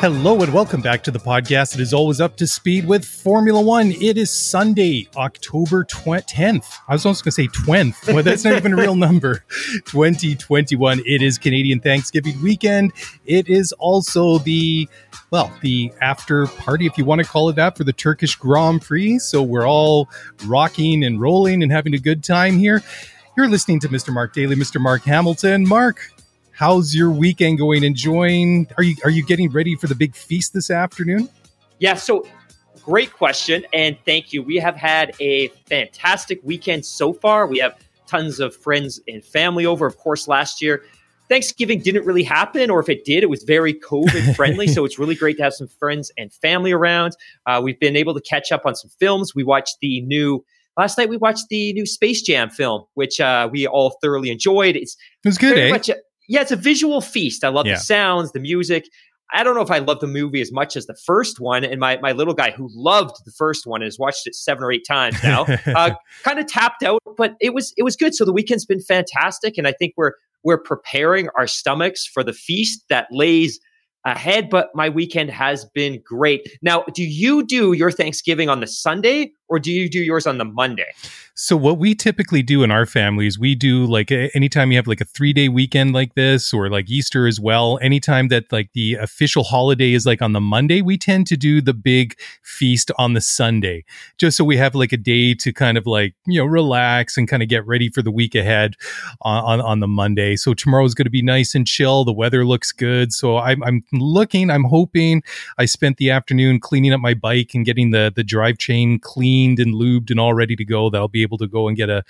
Hello and welcome back to the podcast. It is always up to speed with Formula One. It is Sunday, October 10th. I was almost going to say 20th, but that's not even a real number. 2021. It is Canadian Thanksgiving weekend. It is also the, well, the after party, if you want to call it that, for the Turkish Grand Prix. So we're all rocking and rolling and having a good time here. You're listening to Mr. Mark Daly, Mr. Mark Hamilton. Mark, How's your weekend going? Enjoying? Are you are you getting ready for the big feast this afternoon? Yeah. So, great question, and thank you. We have had a fantastic weekend so far. We have tons of friends and family over. Of course, last year Thanksgiving didn't really happen, or if it did, it was very COVID friendly. so it's really great to have some friends and family around. Uh, we've been able to catch up on some films. We watched the new last night. We watched the new Space Jam film, which uh, we all thoroughly enjoyed. It's it was good. Eh? much yeah, it's a visual feast. I love Yeah. the sounds, the music. I don't know if I love the movie as much as the first one. And my, my little guy who loved the first one and has watched it seven or eight times now, uh, kind of tapped out, but it was it was good. So the weekend's been fantastic, and I think we're we're preparing our stomachs for the feast that lays ahead. But my weekend has been great. Now, do you do your Thanksgiving on the Sunday or do you do yours on the Monday? So what we typically do in our families, we do like anytime you have like a three day weekend like this, or like Easter as well. Anytime that like the official holiday is like on the Monday, we tend to do the big feast on the Sunday, just so we have like a day to kind of like you know relax and kind of get ready for the week ahead on on, on the Monday. So tomorrow is going to be nice and chill. The weather looks good, so I'm I'm looking, I'm hoping. I spent the afternoon cleaning up my bike and getting the the drive chain cleaned and lubed and all ready to go. That I'll be able to go and get a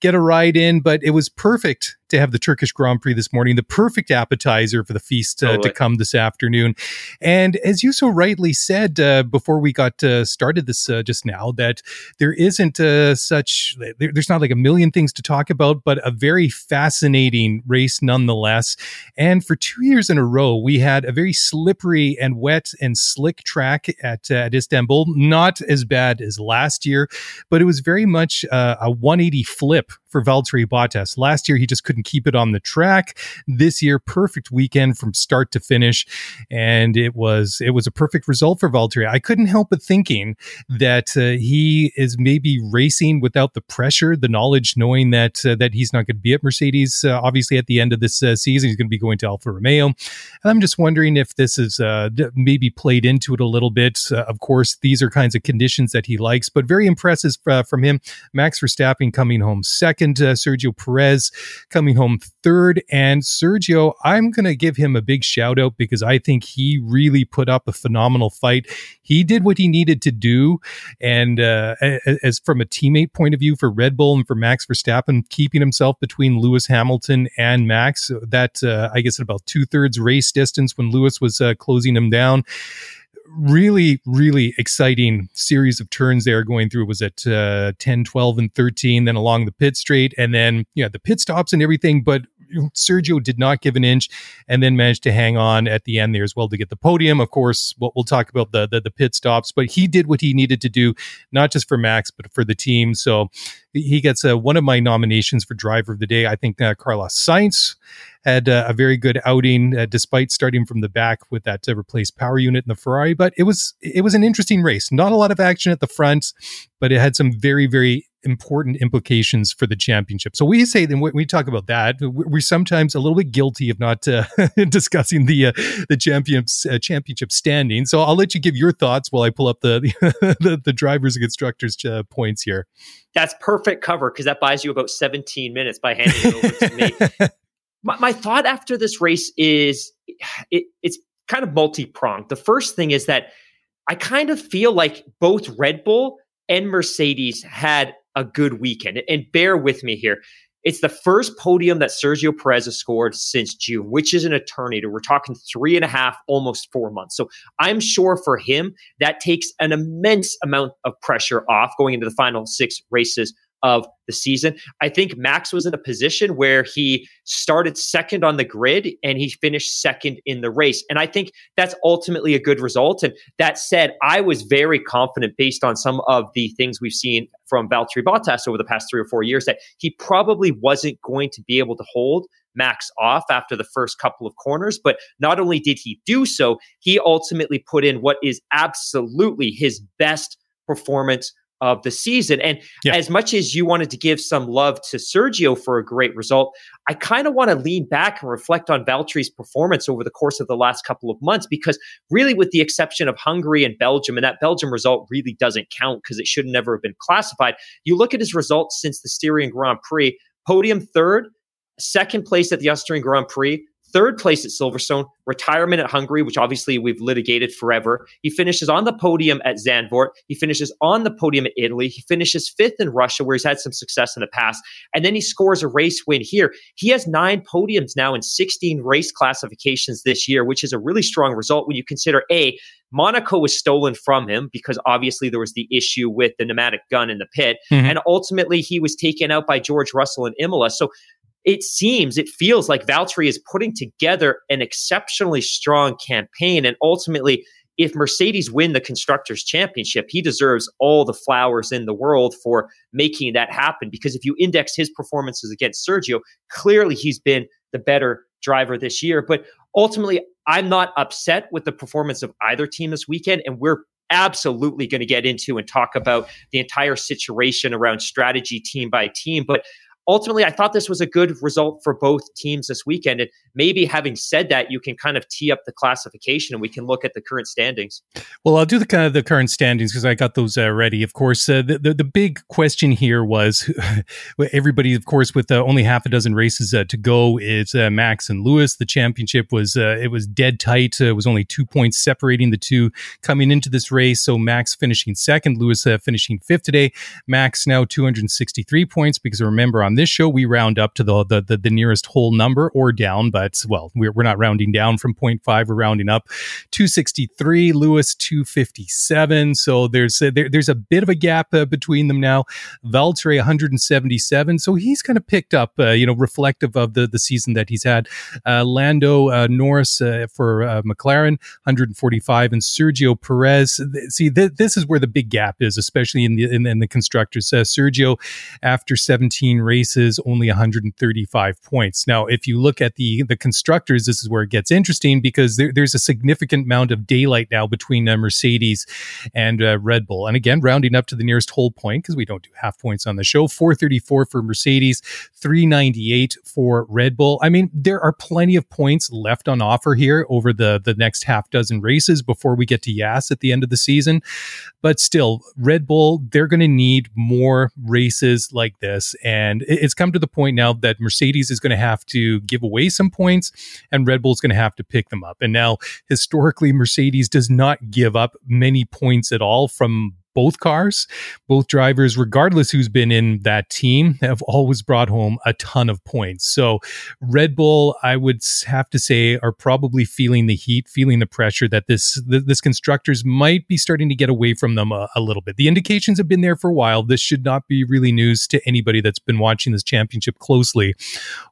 get a ride in. But it was perfect to have the Turkish Grand Prix this morning, the perfect appetizer for the feast uh, to come this afternoon. And as you so rightly said uh, before we got uh, started this uh, just now, that there isn't uh, such there, there's not like a million things to talk about, but a very fascinating race nonetheless. And for two years in a row, we had a very slippery and wet and slick track at uh, at Istanbul. Not as bad as last year, but it was very much uh, a 180 flip for Valtteri Bottas. Last year, he just keep it on the track. This year, perfect weekend from start to finish, and it was it was a perfect result for Valtteri. I couldn't help but thinking that uh, he is maybe racing without the pressure, the knowledge, knowing that uh, that he's not going to be at Mercedes. Uh, obviously, at the end of this uh, season, he's going to be going to Alfa Romeo. And I'm just wondering if this is uh, maybe played into it a little bit. Uh, of course, these are kinds of conditions that he likes, but very impressive from him. Max Verstappen coming home second, Sergio Perez coming home third, and Sergio, I'm going to give him a big shout out because I think he really put up a phenomenal fight. He did what he needed to do, and uh, as from a teammate point of view for Red Bull and for Max Verstappen, keeping himself between Lewis Hamilton and Max, that uh, I guess at about two thirds race distance when Lewis was uh, closing him down really really exciting series of turns they there going through. Was at uh, 10 12 and 13 then along the pit straight and then you yeah the pit stops and everything but Sergio did not give an inch and then managed to hang on at the end there as well to get the podium of course what we'll talk about the, the the pit stops but he did what he needed to do not just for Max but for the team so he gets uh, one of my nominations for driver of the day I think uh, Carlos Sainz had uh, a very good outing uh, despite starting from the back with that uh, replaced power unit in the Ferrari. But it was it was an interesting race. Not a lot of action at the front, but it had some very very important implications for the championship. So we say then when we talk about that, we- we're sometimes a little bit guilty of not uh, discussing the uh, the champions uh, championship standing. So I'll let you give your thoughts while I pull up the the, the drivers and constructors uh, points here. That's perfect cover because that buys you about 17 minutes by handing it over to me. my, my thought after this race is it, it's kind of multi pronged. The first thing is that I kind of feel like both Red Bull and Mercedes had a good weekend. And bear with me here. It's the first podium that Sergio Perez has scored since June, which is an eternity. We're talking three and a half, almost four months. So I'm sure for him, that takes an immense amount of pressure off going into the final six races of the season. I think Max was in a position where he started second on the grid and he finished second in the race. And I think that's ultimately a good result. And that said, I was very confident based on some of the things we've seen from Valtteri Bottas over the past three or four years that he probably wasn't going to be able to hold Max off after the first couple of corners. But not only did he do so, he ultimately put in what is absolutely his best performance of the season. And yeah. as much as you wanted to give some love to Sergio for a great result, I kind of want to lean back and reflect on Valtteri's performance over the course of the last couple of months because really with the exception of Hungary and Belgium and that Belgium result really doesn't count because it should never have been classified. You look at his results since the Styrian Grand Prix, podium third, second place at the Austrian Grand Prix, third place at Silverstone, retirement at Hungary, which obviously we've litigated forever. He finishes on the podium at Zandvoort. He finishes on the podium at Italy. He finishes fifth in Russia, where he's had some success in the past. And then he scores a race win here. He has nine podiums now in 16 race classifications this year, which is a really strong result when you consider A, Monaco was stolen from him because obviously there was the issue with the pneumatic gun in the pit. Mm-hmm. And ultimately he was taken out by George Russell and Imola. So it seems, it feels like Valtteri is putting together an exceptionally strong campaign. And ultimately, if Mercedes win the Constructors' Championship, he deserves all the flowers in the world for making that happen. Because if you index his performances against Sergio, clearly he's been the better driver this year. But ultimately, I'm not upset with the performance of either team this weekend. And we're absolutely going to get into and talk about the entire situation around strategy team by team. But ultimately, I thought this was a good result for both teams this weekend. And maybe having said that, you can kind of tee up the classification and we can look at the current standings. Well, I'll do the kind of the current standings because I got those uh, ready. Of course, uh, the, the, the big question here was everybody, of course, with uh, only half a dozen races uh, to go, is uh, Max and Lewis. The championship was uh, it was dead tight. it was only two points separating the two coming into this race. So Max finishing second, Lewis finishing fifth today. Max now 263 points because remember on this show, we round up to the, the, the, the nearest whole number or down, but well, we're, we're not rounding down from 0.5, we're rounding up 263, Lewis 257. So there's a, there, there's a bit of a gap uh, between them now. Valtteri 177. So he's kind of picked up, uh, you know, reflective of the, the season that he's had. Uh, Lando uh, Norris uh, for uh, McLaren 145 and Sergio Perez. See, th- this is where the big gap is, especially in the, in, in the constructors. Sergio, after 17 races, races, only 135 points. Now, if you look at the the constructors, this is where it gets interesting because there, there's a significant amount of daylight now between uh, Mercedes and uh, Red Bull. And again, rounding up to the nearest whole point because we don't do half points on the show. 434 for Mercedes, 398 for Red Bull. I mean, there are plenty of points left on offer here over the the next half dozen races before we get to Yas at the end of the season. But still, Red Bull, they're going to need more races like this. And it's come to the point now that Mercedes is going to have to give away some points and Red Bull's going to have to pick them up. And now, historically, Mercedes does not give up many points at all from both cars. Both drivers, regardless who's been in that team, have always brought home a ton of points. So Red Bull, I would have to say, are probably feeling the heat, feeling the pressure that this this constructors might be starting to get away from them a, a little bit. The indications have been there for a while. This should not be really news to anybody that's been watching this championship closely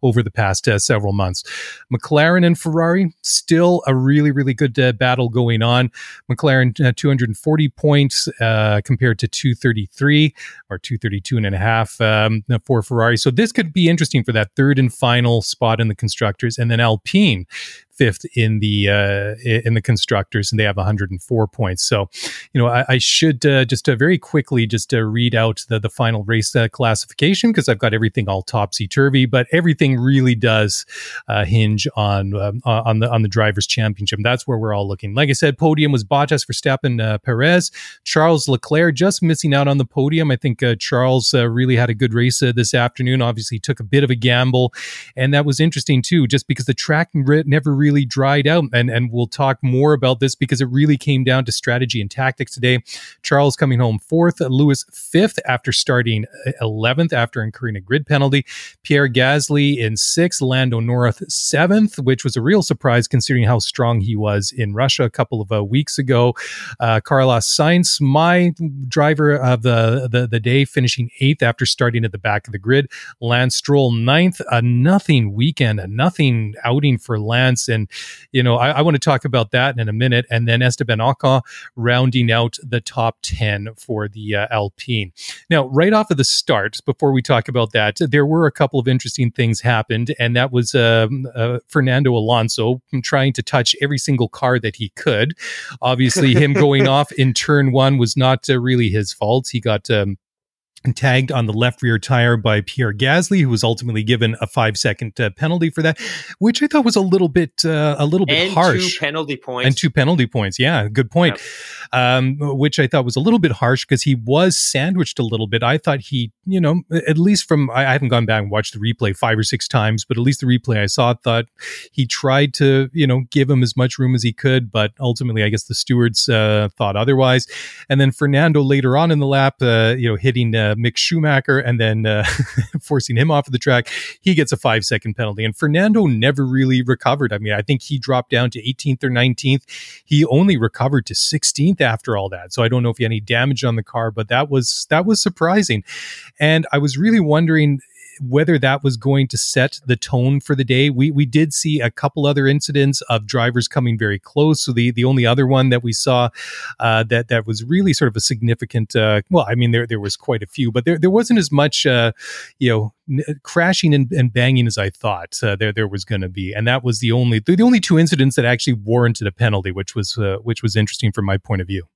over the past uh, several months. McLaren and Ferrari still a really really good uh, battle going on. McLaren uh, 240 points. Uh, uh, compared to 233 or 232 and a half um, for Ferrari. So this could be interesting for that third and final spot in the constructors. And then Alpine fifth in the uh, in the constructors, and they have 104 points. So, you know, I, I should uh, just uh, very quickly just uh, read out the the final race uh, classification because I've got everything all topsy turvy, but everything really does uh, hinge on um, on the on the drivers' championship. That's where we're all looking. Like I said, podium was Bottas, Verstappen, uh, Perez, Charles Leclerc just missing out on the podium. I think Charles really had a good race this afternoon. Obviously, took a bit of a gamble, and that was interesting too, just because the track never really dried out. And, and we'll talk more about this because it really came down to strategy and tactics today. Charles coming home fourth, Lewis fifth after starting 11th after incurring a grid penalty, Pierre Gasly in sixth, Lando Norris seventh, which was a real surprise considering how strong he was in Russia a couple of uh, weeks ago. Uh, Carlos Sainz, my driver of the, the, the day, finishing eighth after starting at the back of the grid. Lance Stroll ninth, a nothing weekend, a nothing outing for Lance. And, you know, I, I want to talk about that in a minute. And then Esteban Ocon rounding out the top 10 for the uh, Alpine. Now, right off of the start, before we talk about that, there were a couple of interesting things happened. And that was um, uh, Fernando Alonso trying to touch every single car that he could. Obviously, him going off in turn one was not uh, really his fault. He got um, tagged on the left rear tire by Pierre Gasly, who was ultimately given a five second uh, penalty for that, which I thought was a little bit uh, a little bit and harsh. Two penalty points and two penalty points. Yeah, good point. Um, which I thought was a little bit harsh because he was sandwiched a little bit. I thought he, you know, at least from I, I haven't gone back and watched the replay five or six times, but at least the replay I saw thought he tried to, you know, give him as much room as he could, but ultimately I guess the stewards uh, thought otherwise. And then Fernando later on in the lap, uh, you know, hitting. Uh, Mick Schumacher and then uh, forcing him off of the track, he gets a five second penalty. And Fernando never really recovered. I mean, I think he dropped down to 18th or 19th. He only recovered to 16th after all that. So I don't know if he had any damage on the car, but that was that was surprising. And I was really wondering whether that was going to set the tone for the day. We we did see a couple other incidents of drivers coming very close. So the the only other one that we saw uh, that that was really sort of a significant. Uh, well, I mean there there was quite a few, but there there wasn't as much uh, you know n- crashing and, and, banging as I thought uh, there there was going to be, and that was the only the, the, only two incidents that actually warranted a penalty, which was uh, which was interesting from my point of view.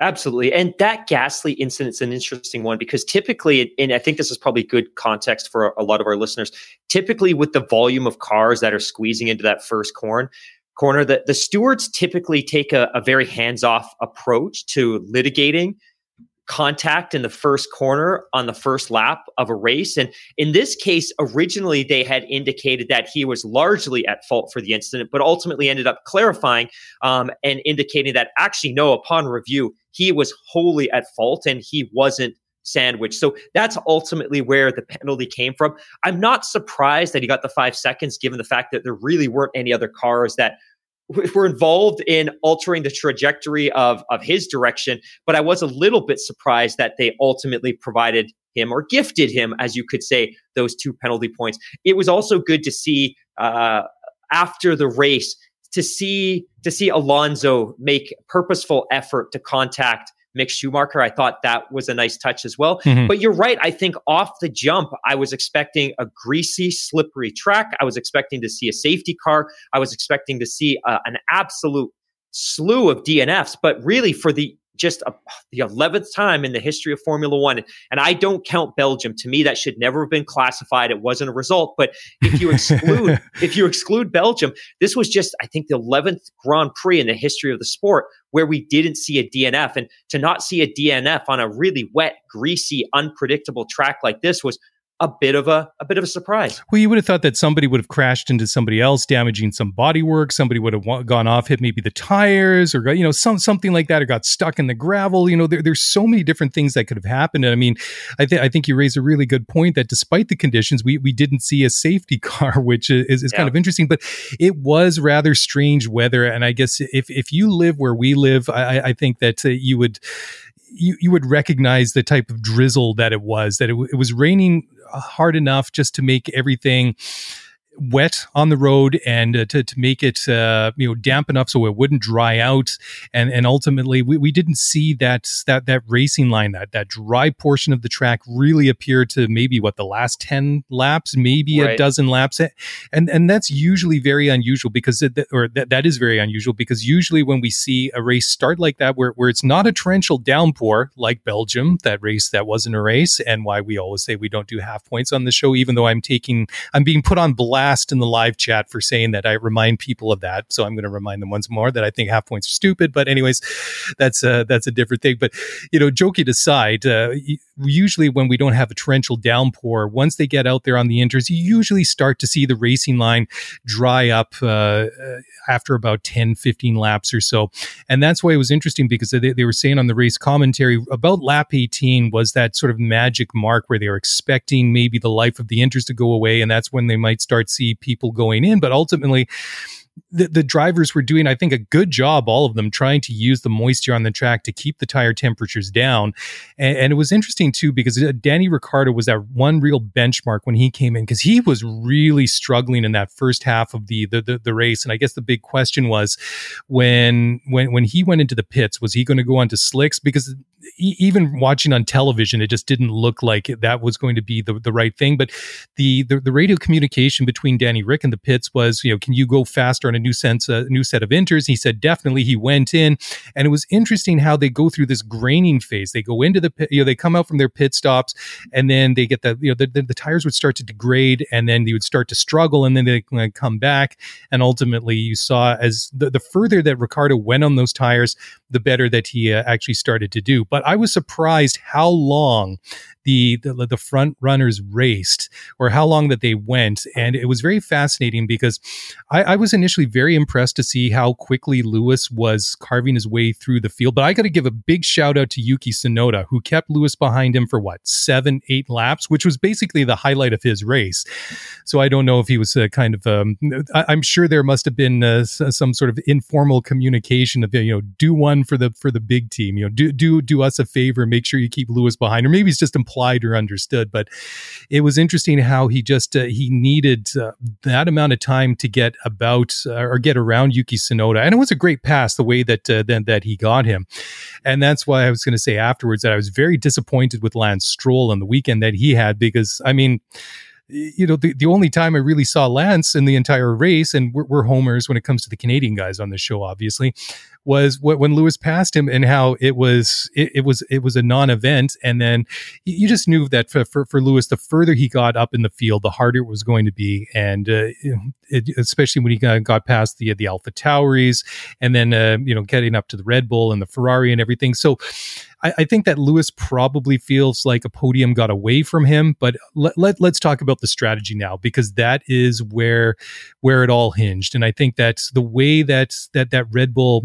Absolutely. And that Gasly incident is an interesting one because typically, and I think this is probably good context for a lot of our listeners, typically with the volume of cars that are squeezing into that first corner, corner, the, the stewards typically take a, a very hands-off approach to litigating contact in the first corner on the first lap of a race. And in this case, originally they had indicated that he was largely at fault for the incident, but ultimately ended up clarifying um, and indicating that actually, no, upon review, he was wholly at fault and he wasn't sandwiched. So that's ultimately where the penalty came from. I'm not surprised that he got the five seconds, given the fact that there really weren't any other cars that were involved in altering the trajectory of of his direction. But I was a little bit surprised that they ultimately provided him or gifted him, as you could say, those two penalty points. It was also good to see uh, after the race to see to see Alonso make purposeful effort to contact Mick Schumacher. I thought that was a nice touch as well. Mm-hmm. But you're right. I think off the jump, I was expecting a greasy, slippery track. I was expecting to see a safety car. I was expecting to see uh, an absolute slew of DNFs. But really, for the just a, the 11th time in the history of Formula One. And I don't count Belgium. To me, that should never have been classified. It wasn't a result. But if you exclude, if you exclude Belgium, this was just, I think, the 11th Grand Prix in the history of the sport where we didn't see a DNF. And to not see a DNF on a really wet, greasy, unpredictable track like this was a bit of a a bit of a surprise. Well, you would have thought that somebody would have crashed into somebody else, damaging some bodywork. Somebody would have gone off, hit maybe the tires, or you know, some something like that, or got stuck in the gravel. You know, there, there's so many different things that could have happened. And I mean, I think I think you raise a really good point that despite the conditions, we we didn't see a safety car, which is, is yeah. kind of interesting. But it was rather strange weather, and I guess if if you live where we live, I, I think that uh, you would you, you would recognize the type of drizzle that it was that it, it was raining hard enough just to make everything wet on the road and uh, to, to make it uh, you know damp enough so it wouldn't dry out and and ultimately we, we didn't see that that that racing line that that dry portion of the track really appear to maybe what the last 10 laps maybe right. a dozen laps and and that's usually very unusual because it, or that, that is very unusual because usually when we see a race start like that where, where it's not a torrential downpour like Belgium that race that wasn't a race and why we always say we don't do half points on the show even though I'm taking I'm being put on blast in the live chat for saying that I remind people of that. So I'm going to remind them once more that I think half points are stupid. But anyways, that's uh, that's a different thing. But you know, joking aside, uh, usually when we don't have a torrential downpour, once they get out there on the inters, you usually start to see the racing line dry up uh, uh after about 10, 15 laps or so. And that's why it was interesting because they, they were saying on the race commentary about lap 18 was that sort of magic mark where they were expecting maybe the life of the inters to go away. And that's when they might start see people going in. But ultimately, the, the drivers were doing, I think, a good job, all of them, trying to use the moisture on the track to keep the tire temperatures down. And, and it was interesting, too, because uh, Danny Ricciardo was that one real benchmark when he came in, because he was really struggling in that first half of the, the, the, the, race. And I guess the big question was when, when, when he went into the pits, was he going to go onto slicks? Because even watching on television, it just didn't look like that was going to be the, the right thing. But the, the, the radio communication between Danny Ric and the pits was, you know, can you go faster on a new sense, a new set of inters? He said definitely. He went in, and it was interesting how they go through this graining phase. They go into the pit, you know, they come out from their pit stops, and then they get the you know the, the, the tires would start to degrade, and then they would start to struggle, and then they come back, and ultimately you saw as the, the further that Ricciardo went on those tires, the better that he uh, actually started to do. But I was surprised how long the, the, the front runners raced or how long that they went, and it was very fascinating because I, I was initially very impressed to see how quickly Lewis was carving his way through the field. But I got to give a big shout out to Yuki Tsunoda, who kept Lewis behind him for what seven, eight laps, which was basically the highlight of his race. So I don't know if he was uh, kind of. Um, I, am sure there must have been uh, some sort of informal communication of you know do one for the for the big team. You know do do do us a favor, make sure you keep Lewis behind, or maybe it's just implied or understood. But it was interesting how he just uh, he needed uh, that amount of time to get about uh, or get around Yuki Tsunoda, and it was a great pass the way that uh, that, that he got him, and that's why I was going to say afterwards that I was very disappointed with Lance Stroll on the weekend that he had because I mean you know, the, the only time I really saw Lance in the entire race, and we're, we're homers when it comes to the Canadian guys on the show, obviously, was when Lewis passed him and how it was it, it was it was a non-event, and then you just knew that for, for, for Lewis, the further he got up in the field, the harder it was going to be, and uh, it, especially when he got, got past the the Alpha Tauris, and then uh, you know getting up to the Red Bull and the Ferrari and everything. So I, I, think that Lewis probably feels like a podium got away from him. But let, let let's talk about the strategy now because that is where where it all hinged. And I think that the way that that that Red Bull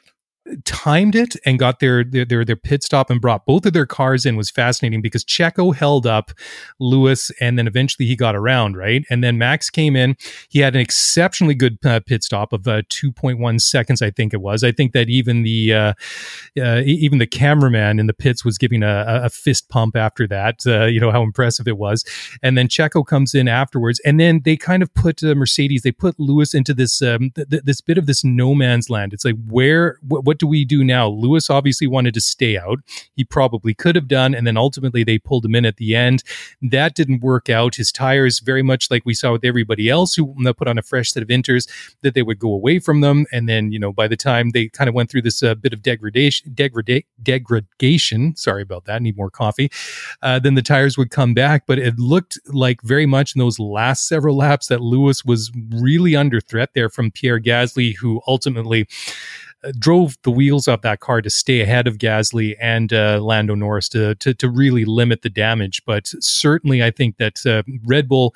timed it and got their, their their their pit stop and brought both of their cars in was fascinating because Checo held up Lewis and then eventually he got around right? And then Max came in. He had an exceptionally good uh, pit stop of uh, 2.1 seconds I think it was. I think that even the uh, uh even the cameraman in the pits was giving a, a fist pump after that uh, you know how impressive it was. And then Checo comes in afterwards. And then they kind of put uh, Mercedes they put Lewis into this um, th- th- this bit of this no man's land. It's like where wh- what do we do now? Lewis obviously wanted to stay out. He probably could have done. And then ultimately they pulled him in at the end. That didn't work out. His tires, very much like we saw with everybody else who put on a fresh set of inters, that they would go away from them. And then, you know, by the time they kind of went through this uh, bit of degradation, degrada- degradation, sorry about that, need more coffee, uh, then the tires would come back. But it looked like very much in those last several laps that Lewis was really under threat there from Pierre Gasly, who ultimately drove the wheels off that car to stay ahead of Gasly and uh, Lando Norris to, to, to really limit the damage. But certainly, I think that uh, Red Bull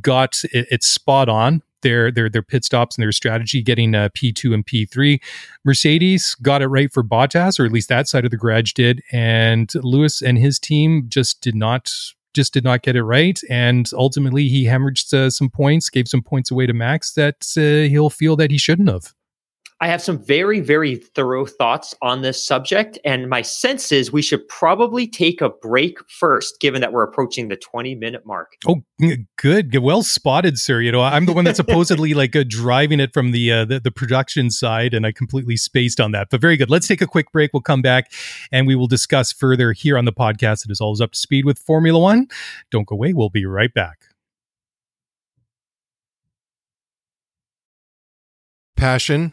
got it, it, spot on. Their, their their pit stops and their strategy getting uh, P2 and P3. Mercedes got it right for Bottas, or at least that side of the garage did. And Lewis and his team just did not just did not get it right. And ultimately, he hemorrhaged uh, some points, gave some points away to Max that uh, he'll feel that he shouldn't have. I have some very, very thorough thoughts on this subject. And my sense is we should probably take a break first, given that we're approaching the 20 minute mark. Oh, good. Well spotted, sir. You know, I'm the one that's supposedly like uh, driving it from the, uh, the, the production side, and I completely spaced on that. But very good. Let's take a quick break. We'll come back and we will discuss further here on the podcast that is always up to speed with Formula One. Don't go away. We'll be right back. Passion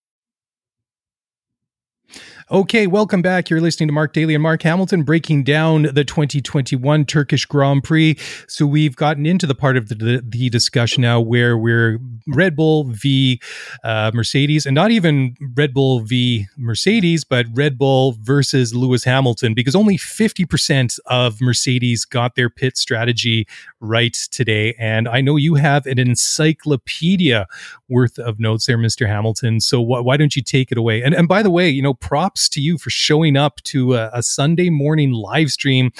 Okay, welcome back. You're listening to Mark Daly and Mark Hamilton breaking down the 2021 Turkish Grand Prix. So we've gotten into the part of the, the, discussion now where we're Red Bull v uh, Mercedes, and not even Red Bull v Mercedes, but Red Bull versus Lewis Hamilton, because only 50% of Mercedes got their pit strategy right today. And I know you have an encyclopedia worth of notes there, Mr. Hamilton. So wh- why don't you take it away? And, and by the way, you know, props props to you for showing up to a, a Sunday morning live stream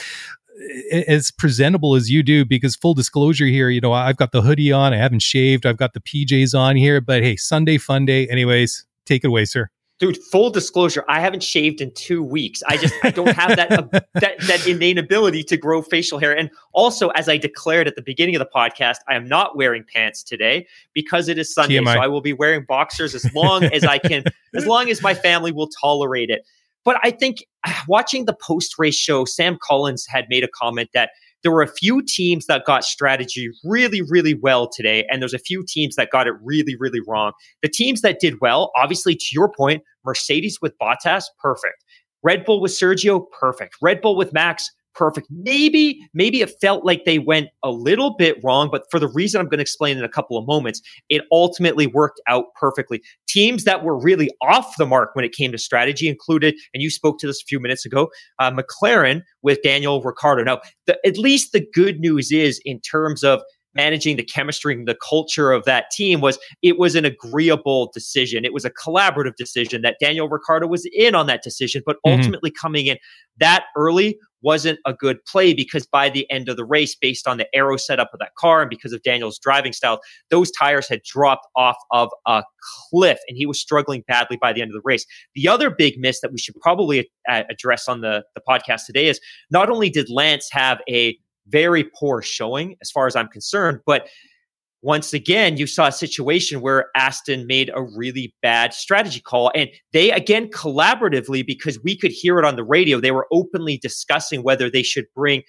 as presentable as you do because full disclosure here you know i've got the hoodie on i haven't shaved i've got the pjs on here but hey sunday fun day anyways. Take it away sir dude full disclosure i haven't shaved in two weeks. I just i don't have that uh, that that innate ability to grow facial hair. And also as i declared at the beginning of the podcast i am not wearing pants today because it is sunday TMI. so i will be wearing boxers as long as i can as long as my family will tolerate it. But I think watching the post race show, Sam Collins had made a comment that there were a few teams that got strategy really, really well today, and there's a few teams that got it really, really wrong. The teams that did well, obviously, to your point, Mercedes with Bottas, perfect. Red Bull with Sergio, perfect. Red Bull with Max, perfect. Maybe, maybe it felt like they went a little bit wrong, but for the reason I'm going to explain in a couple of moments, it ultimately worked out perfectly. Teams that were really off the mark when it came to strategy included, and you spoke to this a few minutes ago, uh, McLaren with Daniel Ricciardo. Now, the, at least the good news is in terms of managing the chemistry and the culture of that team was it was an agreeable decision. It was a collaborative decision that Daniel Ricciardo was in on that decision, but mm-hmm. ultimately coming in that early wasn't a good play because by the end of the race, based on the aero setup of that car and because of Daniel's driving style, those tires had dropped off of a cliff and he was struggling badly by the end of the race. The other big miss that we should probably uh, address on the, the podcast today is not only did Lance have a very poor showing as far as I'm concerned. But once again, you saw a situation where Aston made a really bad strategy call. And they, again, collaboratively, because we could hear it on the radio, they were openly discussing whether they should bring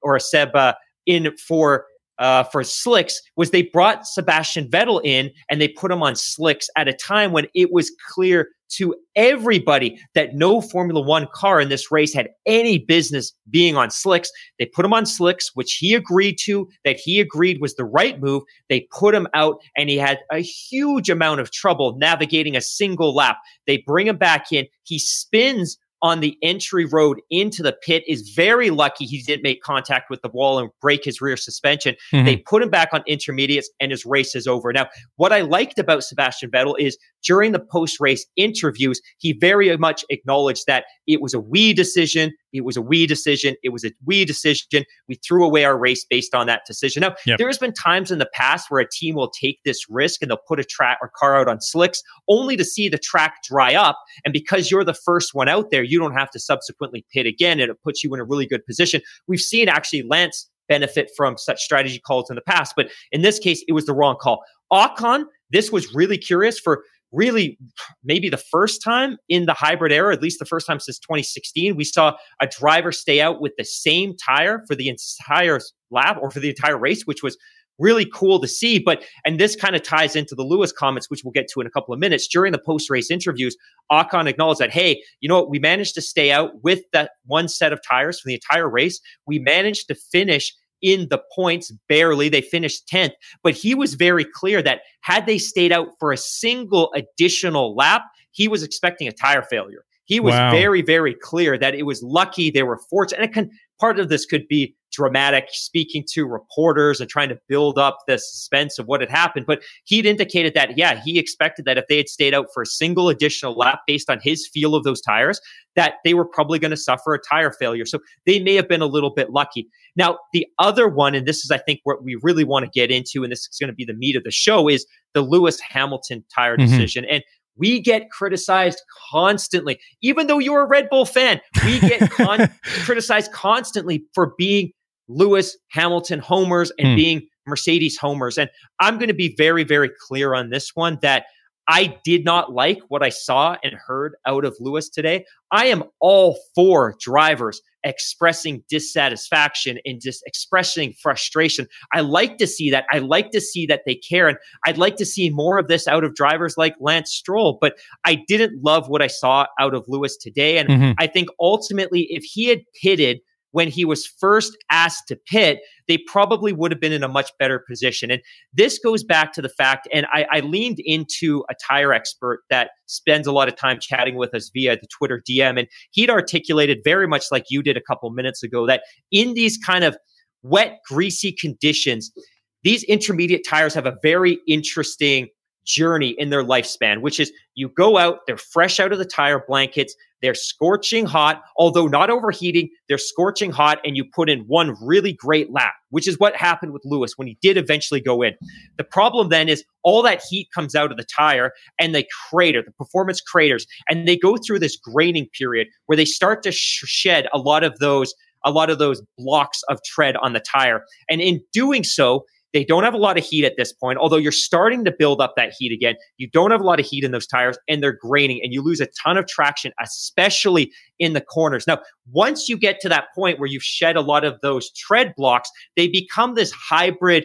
or Seba in for uh, for slicks was they brought Sebastian Vettel in and they put him on slicks at a time when it was clear to everybody that no Formula One car in this race had any business being on slicks. They put him on slicks, which he agreed to, that he agreed was the right move. They put him out, and he had a huge amount of trouble navigating a single lap. They bring him back in. He spins on the entry road into the pit is very lucky he didn't make contact with the wall and break his rear suspension. Mm-hmm. They put him back on intermediates and his race is over. Now, what I liked about Sebastian Vettel is during the post race interviews, he very much acknowledged that it was a we decision. It was a we decision. It was a we decision. We threw away our race based on that decision. Now, yep. there has been times in the past where a team will take this risk and they'll put a track or car out on slicks only to see the track dry up. And because you're the first one out there, you don't have to subsequently pit again and it puts you in a really good position. We've seen actually Lance benefit from such strategy calls in the past, but in this case, it was the wrong call. Ocon, this was really curious for really maybe the first time in the hybrid era, at least the first time since 2016, we saw a driver stay out with the same tire for the entire lap or for the entire race, which was really cool to see. But, and this kind of ties into the Lewis comments, which we'll get to in a couple of minutes. During the post race interviews, Ocon acknowledged that, hey, you know what? We managed to stay out with that one set of tires for the entire race. We managed to finish in the points barely. They finished 10th, but he was very clear that had they stayed out for a single additional lap, he was expecting a tire failure. He was wow. very, very clear that it was lucky they were fortunate. And can, part of this could be dramatic, speaking to reporters and trying to build up the suspense of what had happened. But he'd indicated that, yeah, he expected that if they had stayed out for a single additional lap based on his feel of those tires, that they were probably going to suffer a tire failure. So they may have been a little bit lucky. Now, the other one, and this is, I think, what we really want to get into, and this is going to be the meat of the show, is the Lewis Hamilton tire mm-hmm. decision. And we get criticized constantly. Even though you're a Red Bull fan, we get con- criticized constantly for being Lewis Hamilton homers and mm. being Mercedes homers. And I'm going to be very, very clear on this one that I did not like what I saw and heard out of Lewis today. I am all for drivers expressing dissatisfaction and just expressing frustration. I like to see that. I like to see that they care. And I'd like to see more of this out of drivers like Lance Stroll. But I didn't love what I saw out of Lewis today. And mm-hmm. I think ultimately, if he had pitted when he was first asked to pit, they probably would have been in a much better position. And this goes back to the fact, and I, I, leaned into a tire expert that spends a lot of time chatting with us via the Twitter DM, and he'd articulated very much like you did a couple minutes ago that in these kind of wet, greasy conditions, these intermediate tires have a very interesting journey in their lifespan, which is you go out, they're fresh out of the tire blankets, they're scorching hot, although not overheating, they're scorching hot, and you put in one really great lap, which is what happened with Lewis when he did eventually go in. The problem then is all that heat comes out of the tire and they crater, the performance craters, and they go through this graining period where they start to sh- shed a lot of those a lot of those blocks of tread on the tire. And in doing so, they don't have a lot of heat at this point, although you're starting to build up that heat again. You don't have a lot of heat in those tires and they're graining and you lose a ton of traction, especially in the corners. Now, once you get to that point where you've shed a lot of those tread blocks, they become this hybrid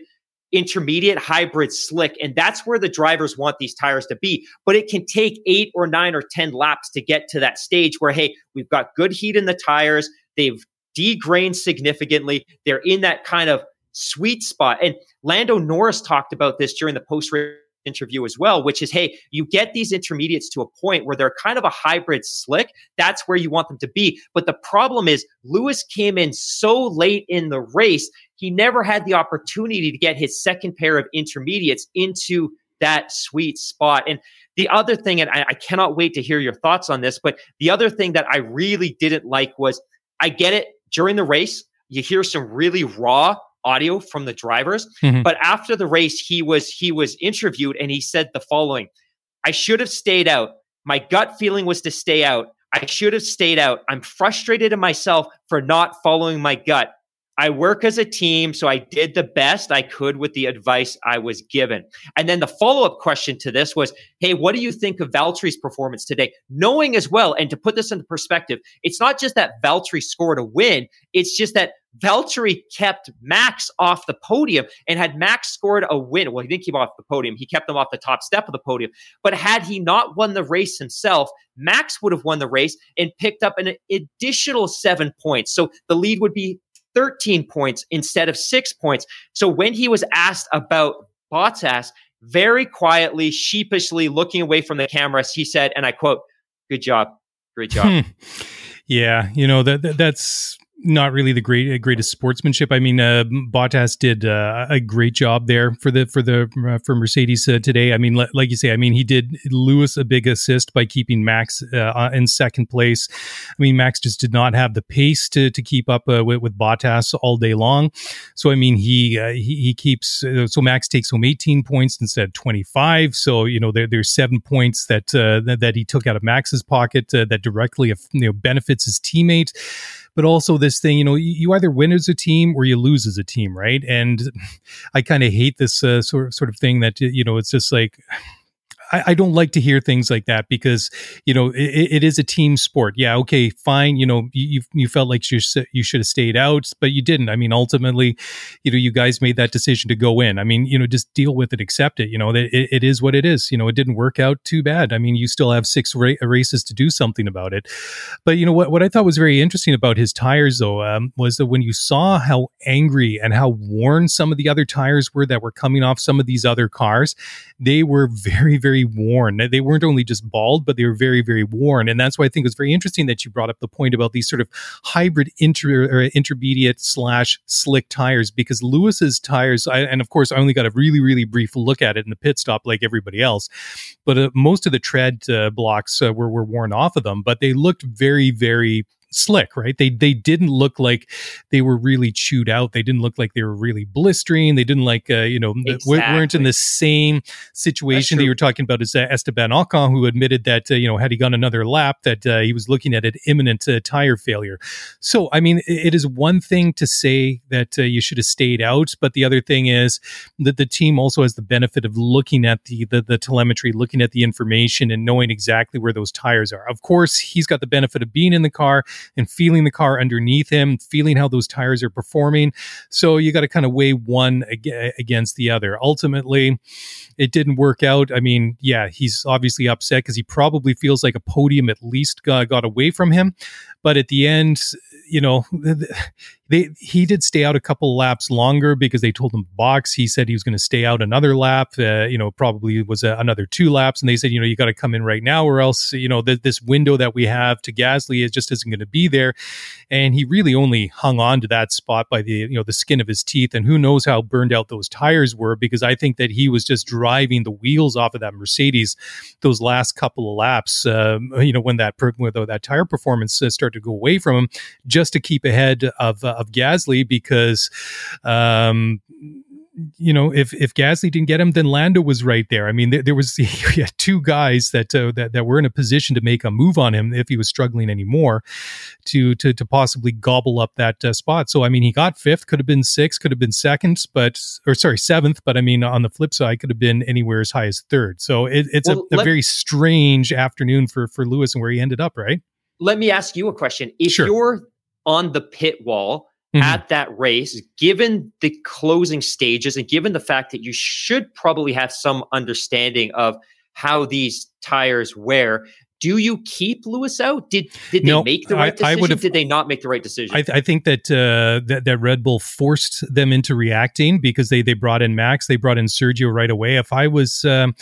intermediate hybrid slick. And that's where the drivers want these tires to be. But it can take eight or nine or 10 laps to get to that stage where, hey, we've got good heat in the tires. They've degrained significantly. They're in that kind of sweet spot. And Lando Norris talked about this during the post race interview as well, which is hey, you get these intermediates to a point where they're kind of a hybrid slick. That's where you want them to be. But the problem is, Lewis came in so late in the race, he never had the opportunity to get his second pair of intermediates into that sweet spot. And the other thing, and I, I cannot wait to hear your thoughts on this, but the other thing that I really didn't like was I get it during the race, you hear some really raw audio from the drivers. Mm-hmm. But after the race, he was he was interviewed and he said the following: "I should have stayed out. My gut feeling was to stay out. I should have stayed out. I'm frustrated in myself for not following my gut. I work as a team, so I did the best I could with the advice I was given. And then the follow up question to this was, Hey, what do you think of Valtteri's performance today? Knowing as well, and to put this into perspective, it's not just that Valtteri scored a win, it's just that Valtteri kept Max off the podium and had Max scored a win. Well, he didn't keep off the podium. He kept them off the top step of the podium. But had he not won the race himself, Max would have won the race and picked up an additional seven points. So the lead would be 13 points instead of six points. So when he was asked about Bottas, very quietly, sheepishly looking away from the cameras, he said, and I quote, Good job. Great job. Yeah, you know that, that that's not really the great uh, greatest sportsmanship. I mean, uh, Bottas did uh, a great job there for the for the uh, for Mercedes uh, today. I mean, l- like you say, I mean, he did Lewis a big assist by keeping Max uh, in second place. I mean, Max just did not have the pace to to keep up with, with Bottas all day long. So I mean, he he, he, keeps so Max takes home 18 points instead of 25. So you know, there, there's seven points that that, that he took out of Max's pocket that directly you know benefits his teammate but also this thing, you know, you either win as a team or you lose as a team, right? And I kind of hate this uh, sort sort of thing that you know it's just like I, I, don't like to hear things like that because you know it, it is a team sport. Yeah, okay, fine. You know, you you felt like you you should have stayed out, but you didn't. I mean, ultimately, you know, you guys made that decision to go in. I mean, you know, just deal with it, accept it. You know, it, it is what it is. You know, it didn't work out too bad. I mean, you still have six ra- races to do something about it. But you know what? What I thought was very interesting about his tires, though, um, was that when you saw how angry and how worn some of the other tires were that were coming off some of these other cars, they were very, very worn. They weren't only just bald, but they were very, very worn. And that's why I think it was very interesting that you brought up the point about these sort of hybrid inter, intermediate slash slick tires, because Lewis's tires, I, and of course, I only got a really, really brief look at it in the pit stop like everybody else, but uh, most of the tread uh, blocks uh, were, were worn off of them, but they looked very, very slick, right? They they didn't look like they were really chewed out. They didn't look like they were really blistering. They didn't like uh, you know exactly. weren't in the same situation that you were talking about as uh, Esteban Ocon, who admitted that uh, you know had he gone another lap that uh, he was looking at an imminent uh, tire failure. So I mean, it, is one thing to say that uh, you should have stayed out, but the other thing is that the team also has the benefit of looking at the, the the telemetry, looking at the information, and knowing exactly where those tires are. Of course, he's got the benefit of being in the car and feeling the car underneath him, feeling how those tires are performing. So you got to kind of weigh one ag- against the other. Ultimately, it didn't work out. I mean, yeah, he's obviously upset because he probably feels like a podium at least got, got away from him. But at the end, you know, they he did stay out a couple laps longer because they told him box. He said he was going to stay out another lap. Uh, you know, probably was a, another two laps, and they said, you know, you got to come in right now, or else, you know, th- this window that we have to Gasly is just isn't going to be there. And he really only hung on to that spot by the you know the skin of his teeth, and who knows how burned out those tires were because I think that he was just driving the wheels off of that Mercedes those last couple of laps. Um, you know, when that when that tire performance uh, started to go away from him, just to keep ahead of. Uh, of Gasly because um, you know, if if Gasly didn't get him, then Lando was right there. I mean, there, there was two guys that, uh, that that were in a position to make a move on him if he was struggling anymore, to to to possibly gobble up that uh, spot. So I mean, he got fifth, could have been sixth, could have been second, but or sorry seventh. But I mean, on the flip side, could have been anywhere as high as third. So it, it's well, a, a very strange afternoon for for Lewis and where he ended up. Right. Let me ask you a question. If sure. you're on the pit wall mm-hmm. at that race, given the closing stages and given the fact that you should probably have some understanding of how these tires wear, do you keep Lewis out? Did did they no, make the right decision? I, I did they not make the right decision? I, I think that, uh, that that Red Bull forced them into reacting because they they brought in Max, they brought in Sergio right away. If I was um,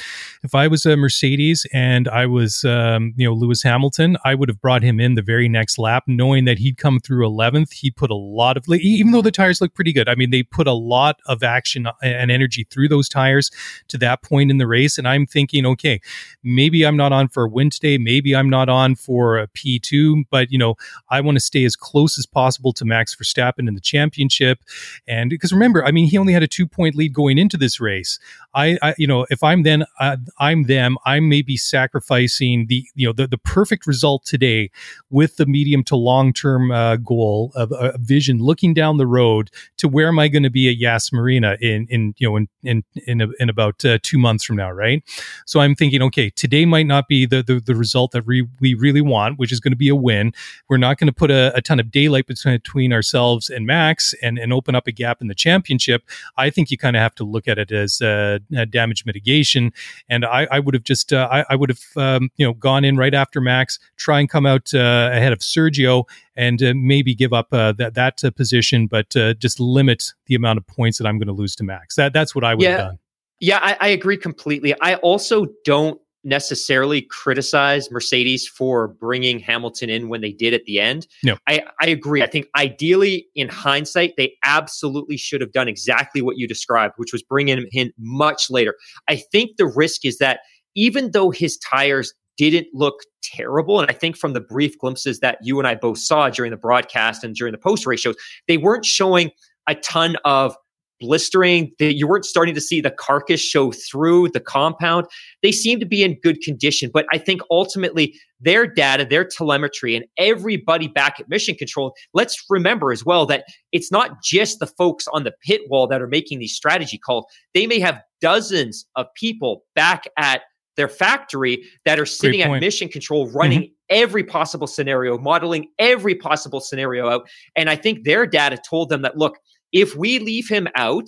if I was a Mercedes and I was um, you know Lewis Hamilton, I would have brought him in the very next lap, knowing that he'd come through 11th. He'd put a lot of even though the tires look pretty good. I mean, they put a lot of action and energy through those tires to that point in the race, and I'm thinking, okay, maybe I'm not on for a win today maybe I'm not on for a P2, but you know, I want to stay as close as possible to Max Verstappen in the championship. And because remember, I mean, he only had a two point lead going into this race. I, I you know, if I'm then, uh, I'm them, I may be sacrificing the, you know, the, the perfect result today with the medium to long term uh, goal of a vision looking down the road to where am I going to be at Yas Marina in, in, you know, in, in, in, in about uh, two months from now, right? So I'm thinking, okay, today might not be the, the, the result result that we, we really want, which is going to be a win. We're not going to put a, a ton of daylight between, between ourselves and Max and, and open up a gap in the championship. I think you kind of have to look at it as uh, damage mitigation. And I, I would have just, uh, I, I, would have, um, you know, gone in right after Max, try and come out uh, ahead of Sergio and uh, maybe give up uh, that that uh, position, but uh, just limit the amount of points that I'm going to lose to Max. That that's what I would yeah. have done. Yeah, I, I, agree completely. I also don't necessarily criticize Mercedes for bringing Hamilton in when they did at the end. No, I, I agree. I think ideally, in hindsight, they absolutely should have done exactly what you described, which was bringing him in much later. I think the risk is that even though his tires didn't look terrible. And I think from the brief glimpses that you and I both saw during the broadcast and during the post race shows, they weren't showing a ton of blistering. That you weren't starting to see the carcass show through the compound. They seem to be in good condition, but I think ultimately their data, their telemetry, and everybody back at Mission Control. Let's remember as well that it's not just the folks on the pit wall that are making these strategy calls. They may have dozens of people back at their factory that are sitting at mission control running mm-hmm. every possible scenario modeling every possible scenario out and i think their data told them that look if we leave him out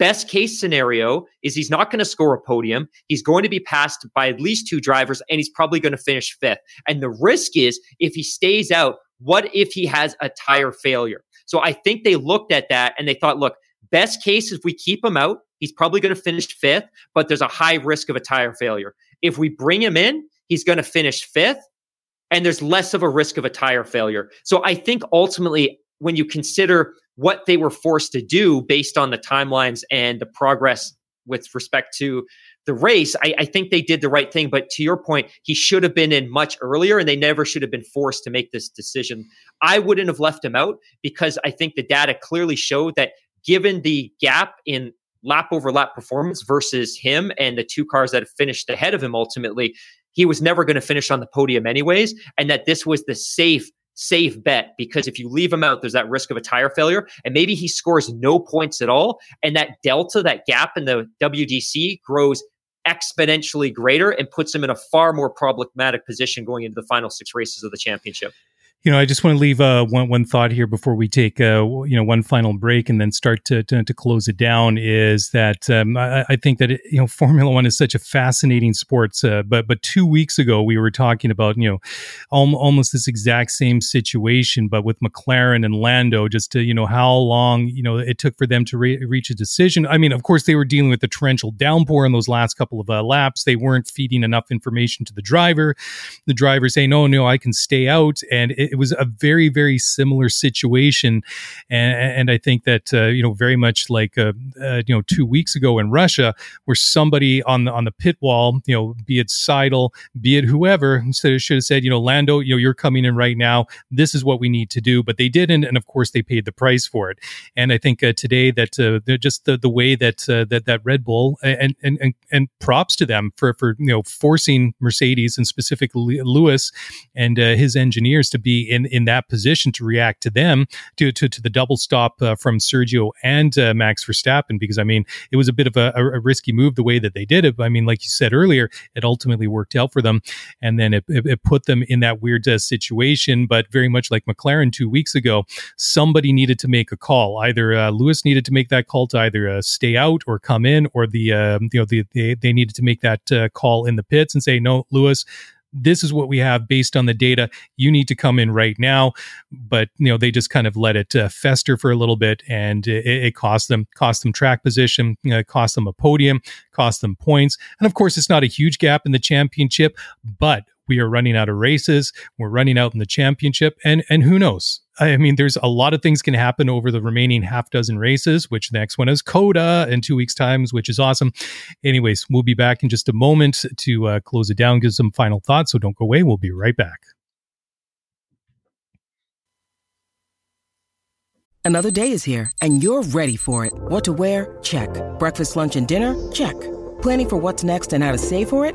best case scenario is he's not going to score a podium he's going to be passed by at least two drivers and he's probably going to finish fifth and the risk is if he stays out what if he has a tire failure so i think they looked at that and they thought look best case if we keep him out He's probably going to finish fifth, but there's a high risk of a tire failure. If we bring him in, he's going to finish fifth, and there's less of a risk of a tire failure. So I think ultimately, when you consider what they were forced to do based on the timelines and the progress with respect to the race, I, I, think they did the right thing. But to your point, he should have been in much earlier, and they never should have been forced to make this decision. I wouldn't have left him out because I think the data clearly showed that given the gap in lap over lap performance versus him and the two cars that finished ahead of him ultimately, he was never going to finish on the podium anyways. And that this was the safe, safe bet because if you leave him out, there's that risk of a tire failure. And maybe he scores no points at all. And that delta, that gap in the WDC grows exponentially greater and puts him in a far more problematic position going into the final six races of the championship. You know, I just want to leave uh, one one thought here before we take uh, you know one final break and then start to to, to close it down. Is that um, I, I, think that it, you know Formula One is such a fascinating sport. Uh, but but two weeks ago we were talking about you know al- almost this exact same situation, but with McLaren and Lando. Just to you know how long you know it took for them to re- reach a decision. I mean, of course they were dealing with the torrential downpour in those last couple of uh, laps. They weren't feeding enough information to the driver. The driver saying, "No, no, I can stay out," and it, it was a very very similar situation, and, and I think that uh, you know very much like uh, uh, you know two weeks ago in Russia, where somebody on the on the pit wall, you know, be it Seidl, be it whoever, should have said, you know, Lando, you know, you're coming in right now. This is what we need to do, but they didn't, and of course they paid the price for it. And I think uh, today that uh, just the, the way that uh, that that Red Bull and, and and and props to them for for you know forcing Mercedes and specifically Lewis and uh, his engineers to be in in that position to react to them to to, to the double stop uh, from Sergio and uh, Max Verstappen because I mean it was a bit of a, a, risky move the way that they did it. But I mean, like you said earlier, it ultimately worked out for them, and then it, it, it put them in that weird uh, situation. But very much like McLaren two weeks ago, somebody needed to make a call. Either uh, Lewis needed to make that call to either uh, stay out or come in, or the um, you know the, they they needed to make that uh, call in the pits and say no, Lewis this is what we have based on the data. You need to come in right now. But you know, they just kind of let it uh, fester for a little bit, and it, it cost them cost them track position, uh, cost them a podium, cost them points, and of course, it's not a huge gap in the championship, but we are running out of races. We're running out in the championship, and and who knows? I mean, there's a lot of things can happen over the remaining half dozen races. Which the next one is COTA in two weeks' times, which is awesome. Anyways, we'll be back in just a moment to uh, close it down, give some final thoughts. So don't go away. We'll be right back. Another day is here, and you're ready for it. What to wear? Check. Breakfast, lunch, and dinner? Check. Planning for what's next and how to save for it?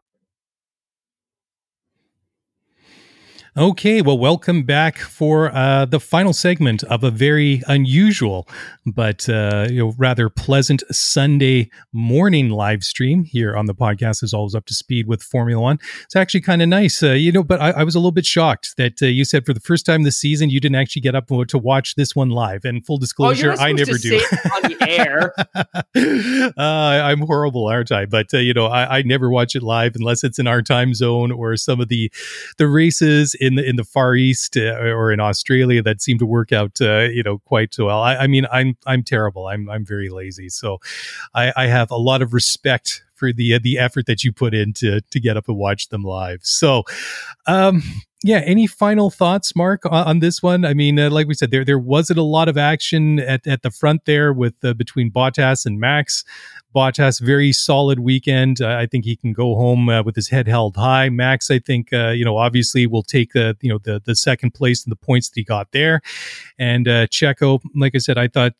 Okay, well, welcome back for uh, the final segment of a very unusual but uh, you know rather pleasant Sunday morning live stream here on the podcast. Is always up to speed with Formula One. It's actually kind of nice, uh, you know. But I, I, was a little bit shocked that uh, you said for the first time this season you didn't actually get up to watch this one live. And full disclosure, oh, I never do. on the air. Uh, I'm horrible, aren't I? But uh, you know, I, I never watch it live unless it's in our time zone or some of the the races in the in the Far East uh, or in Australia that seem to work out, uh, you know, quite well. I, I, mean, I'm I'm terrible. I'm I'm very lazy, so I, I have a lot of respect for the uh, the effort that you put in to to get up and watch them live. So, um, yeah. Any final thoughts, Mark, on, on this one? I mean, uh, like we said, there there wasn't a lot of action at, at the front there with uh, between Bottas and Max. Bottas, very solid weekend. I think he can go home uh, with his head held high. Max, I think, uh, you know, obviously will take the, you know, the the second place and the points that he got there. And uh, Checo, like I said, I thought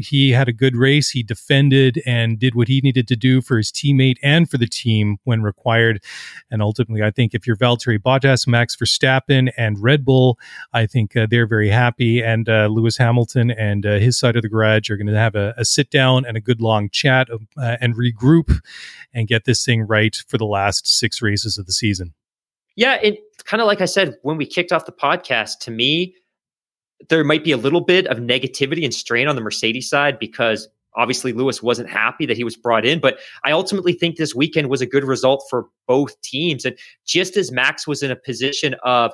he had a good race. He defended and did what he needed to do for his teammate and for the team when required. And ultimately, I think if you're Valtteri Bottas, Max Verstappen, and Red Bull, I think uh, they're very happy. And Lewis Hamilton and his side of the garage are going to have a, a sit down and a good long chat of uh, and regroup and get this thing right for the last six races of the season. Yeah, it kind of like I said when we kicked off the podcast. To me, there might be a little bit of negativity and strain on the Mercedes side because obviously Lewis wasn't happy that he was brought in, but I ultimately think this weekend was a good result for both teams. And just as Max was in a position of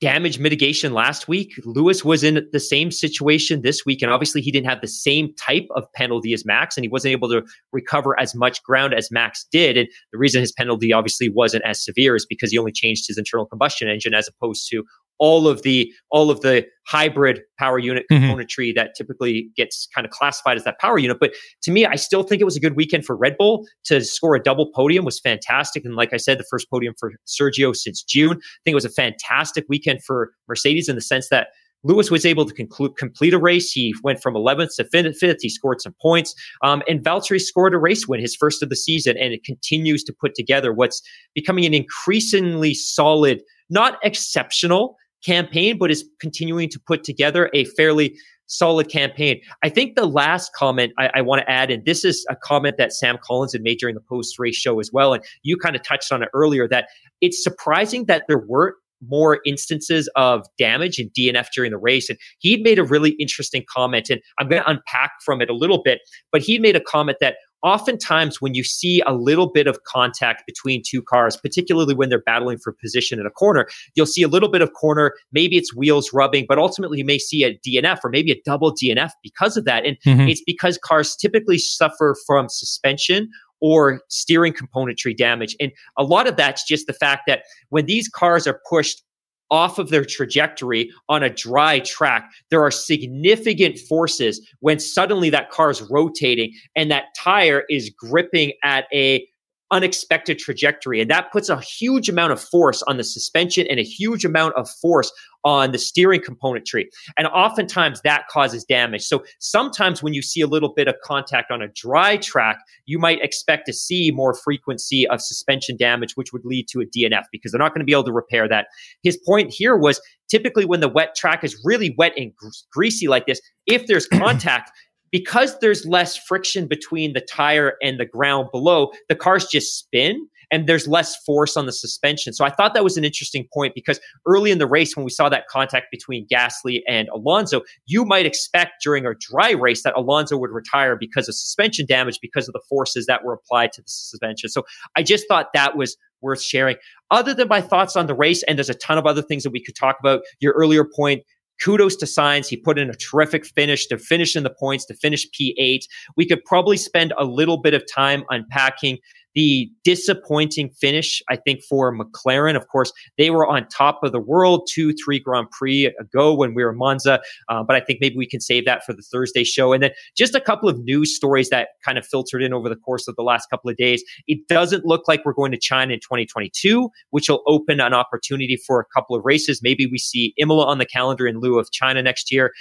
damage mitigation last week. Lewis was in the same situation this week, and obviously he didn't have the same type of penalty as Max, and he wasn't able to recover as much ground as Max did. And the reason his penalty obviously wasn't as severe is because he only changed his internal combustion engine as opposed to all of the all of the hybrid power unit mm-hmm. componentry that typically gets kind of classified as that power unit. But to me, I still think it was a good weekend for Red Bull to score a double podium was fantastic. And like I said, the first podium for Sergio since June. I think it was a fantastic weekend for Mercedes in the sense that Lewis was able to conclude, complete a race. He went from 11th to 5th. He scored some points. Um, and Valtteri scored a race win, his first of the season, and it continues to put together what's becoming an increasingly solid, not exceptional, campaign, but is continuing to put together a fairly solid campaign. I think the last comment I, I want to add, and this is a comment that Sam Collins had made during the post race show as well, and you kind of touched on it earlier, that it's surprising that there weren't more instances of damage and DNF during the race. And he'd made a really interesting comment, and I'm going to unpack from it a little bit, but he made a comment that oftentimes when you see a little bit of contact between two cars, particularly when they're battling for position in a corner, you'll see a little bit of corner. Maybe it's wheels rubbing, but ultimately you may see a DNF or maybe a double DNF because of that. And mm-hmm. it's because cars typically suffer from suspension or steering componentry damage. And a lot of that's just the fact that when these cars are pushed off of their trajectory on a dry track, there are significant forces when suddenly that car is rotating and that tire is gripping at a unexpected trajectory. And that puts a huge amount of force on the suspension and a huge amount of force on the steering componentry. And oftentimes that causes damage. So sometimes when you see a little bit of contact on a dry track, you might expect to see more frequency of suspension damage, which would lead to a DNF because they're not going to be able to repair that. His point here was typically when the wet track is really wet and greasy like this, if there's contact, because there's less friction between the tire and the ground below, the cars just spin and there's less force on the suspension. So I thought that was an interesting point because early in the race, when we saw that contact between Gasly and Alonso, you might expect during a dry race that Alonso would retire because of suspension damage because of the forces that were applied to the suspension. So I just thought that was worth sharing. Other than my thoughts on the race, and there's a ton of other things that we could talk about. Your earlier point, kudos to Sainz. He put in a terrific finish to finish in the points, to finish P8. We could probably spend a little bit of time unpacking the disappointing finish, I think, for McLaren. Of course, they were on top of the world two, three Grand Prix ago when we were Monza. Uh, but I think maybe we can save that for the Thursday show. And then just a couple of news stories that kind of filtered in over the course of the last couple of days. It doesn't look like we're going to China in 2022, which will open an opportunity for a couple of races. Maybe we see Imola on the calendar in lieu of China next year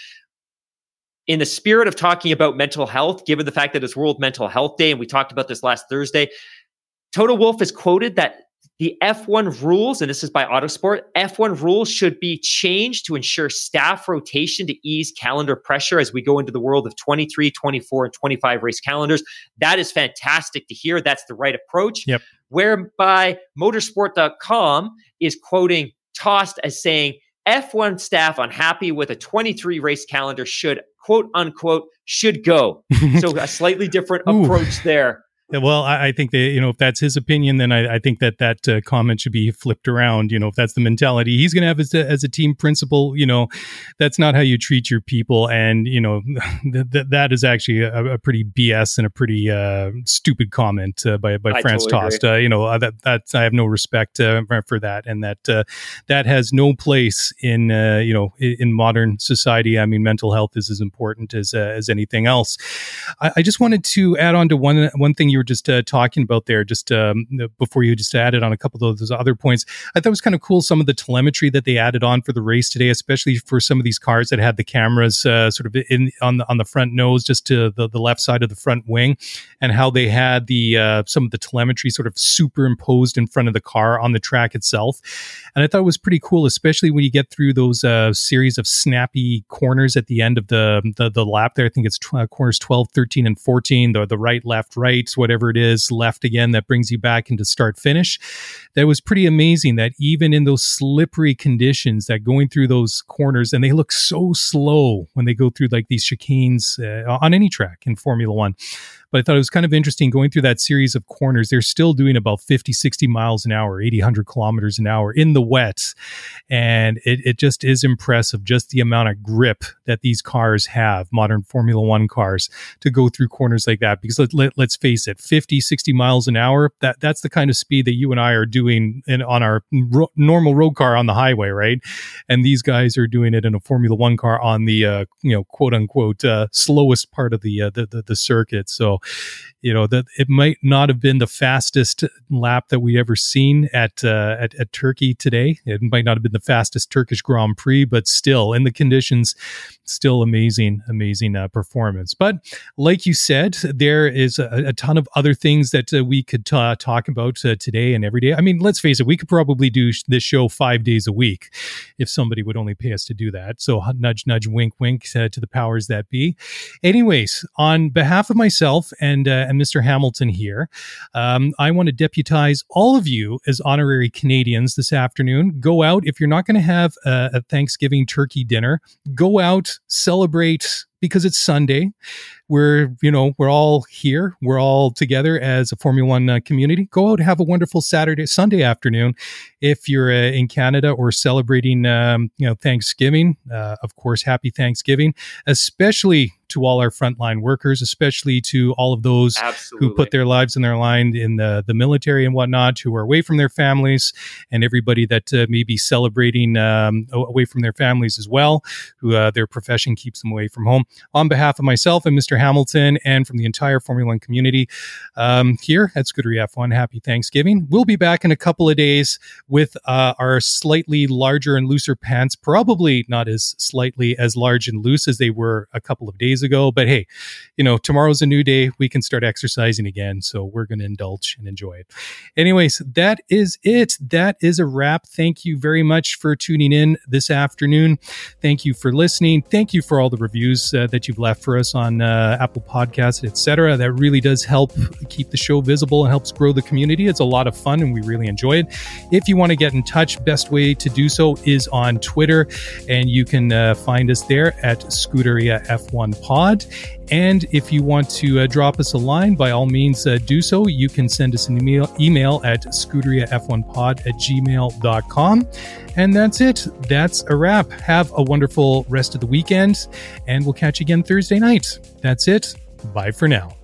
in the spirit of talking about mental health, given the fact that it's World Mental Health Day, and we talked about this last Thursday, Toto Wolff is quoted that the F1 rules, and this is by Autosport, F1 rules should be changed to ensure staff rotation to ease calendar pressure as we go into the world of 23, 24, and 25 race calendars. That is fantastic to hear. That's the right approach. Yep. Whereby motorsport.com is quoting Tost as saying, F1 staff unhappy with a 23 race calendar should, quote unquote, should go. so a slightly different approach there Well, I, I, think that you know if that's his opinion, then I, I think that that uh, comment should be flipped around. You know, if that's the mentality he's going to have as a, as a team principal, you know, that's not how you treat your people, and you know th- th- that is actually a, a, pretty BS and a pretty uh, stupid comment uh, by by I Franz totally Tost. Uh, you know uh, that that I have no respect uh, for that, and that that has no place in you know in, in, modern society. I mean, mental health is as important as as anything else. I, I just wanted to add on to one one thing you were just uh, talking about there, just um, before you just added on a couple of those other points, I thought it was kind of cool some of the telemetry that they added on for the race today, especially for some of these cars that had the cameras uh, sort of in on the on the front nose, just to the, the left side of the front wing, and how they had the uh, some of the telemetry sort of superimposed in front of the car on the track itself, and I thought it was pretty cool, especially when you get through those uh, series of snappy corners at the end of the the, the lap there. I think it's tw- corners 12, 13, and 14, the the right, left, right, whatever it is left again that brings you back into start finish. That was pretty amazing that even in those slippery conditions, that going through those corners, and they look so slow when they go through like these chicanes uh, on any track in Formula One but I thought it was kind of interesting going through that series of corners. They're still doing about 50, 60 miles an hour, 80, 100 kilometers an hour in the wet. And it, it just is impressive, just the amount of grip that these cars have, modern Formula One cars, to go through corners like that. Because let, let, let's face it, 50, 60 miles an hour, that, that's the kind of speed that you and I are doing in, on our ro- normal road car on the highway, right? And these guys are doing it in a Formula One car on the, uh, you know, quote unquote, uh, slowest part of the, uh, the, the, the circuit. So, you know that it might not have been the fastest lap that we ever seen at, uh, at at Turkey today. It might not have been the fastest Turkish Grand Prix, but still in the conditions, still amazing, amazing uh, performance. But like you said, there is a, a ton of other things that uh, we could t- talk about uh, today and every day. I mean, let's face it, we could probably do sh- this show five days a week if somebody would only pay us to do that. So nudge, nudge, wink, wink uh, to the powers that be. Anyways, on behalf of myself and uh, and Mr. Hamilton here. Um, I want to deputize all of you as honorary Canadians this afternoon. Go out if you're not going to have a, a Thanksgiving turkey dinner. Go out, celebrate because it's Sunday. We're, you know, we're all here. We're all together as a Formula One uh, community. Go out, have a wonderful Saturday, Sunday afternoon. If you're uh, in Canada or celebrating, um, you know, Thanksgiving, uh, of course, happy Thanksgiving, especially to all our frontline workers, especially to all of those Absolutely. who put their lives in their line in the, the military and whatnot, who are away from their families, and everybody that uh, may be celebrating um, away from their families as well, who uh, their profession keeps them away from home. On behalf of myself and Mr. Hamilton, and from the entire Formula One community um, here at Scuderia F1, happy Thanksgiving. We'll be back in a couple of days with uh, our slightly larger and looser pants, probably not as slightly as large and loose as they were a couple of days ago. But hey, you know, tomorrow's a new day. We can start exercising again. So we're going to indulge and enjoy it. Anyways, that is it. That is a wrap. Thank you very much for tuning in this afternoon. Thank you for listening. Thank you for all the reviews uh, that you've left for us on uh, Apple Podcasts, etc. That really does help keep the show visible and helps grow the community. It's a lot of fun and we really enjoy it. If you want to get in touch, best way to do so is on Twitter, and you can uh, find us there at Scuderia F1 pod. And if you want to uh, drop us a line, by all means, uh, do so. You can send us an email, email at scuderiaf1pod at gmail.com. And that's it. That's a wrap. Have a wonderful rest of the weekend, and we'll catch you again Thursday night. That's it. Bye for now.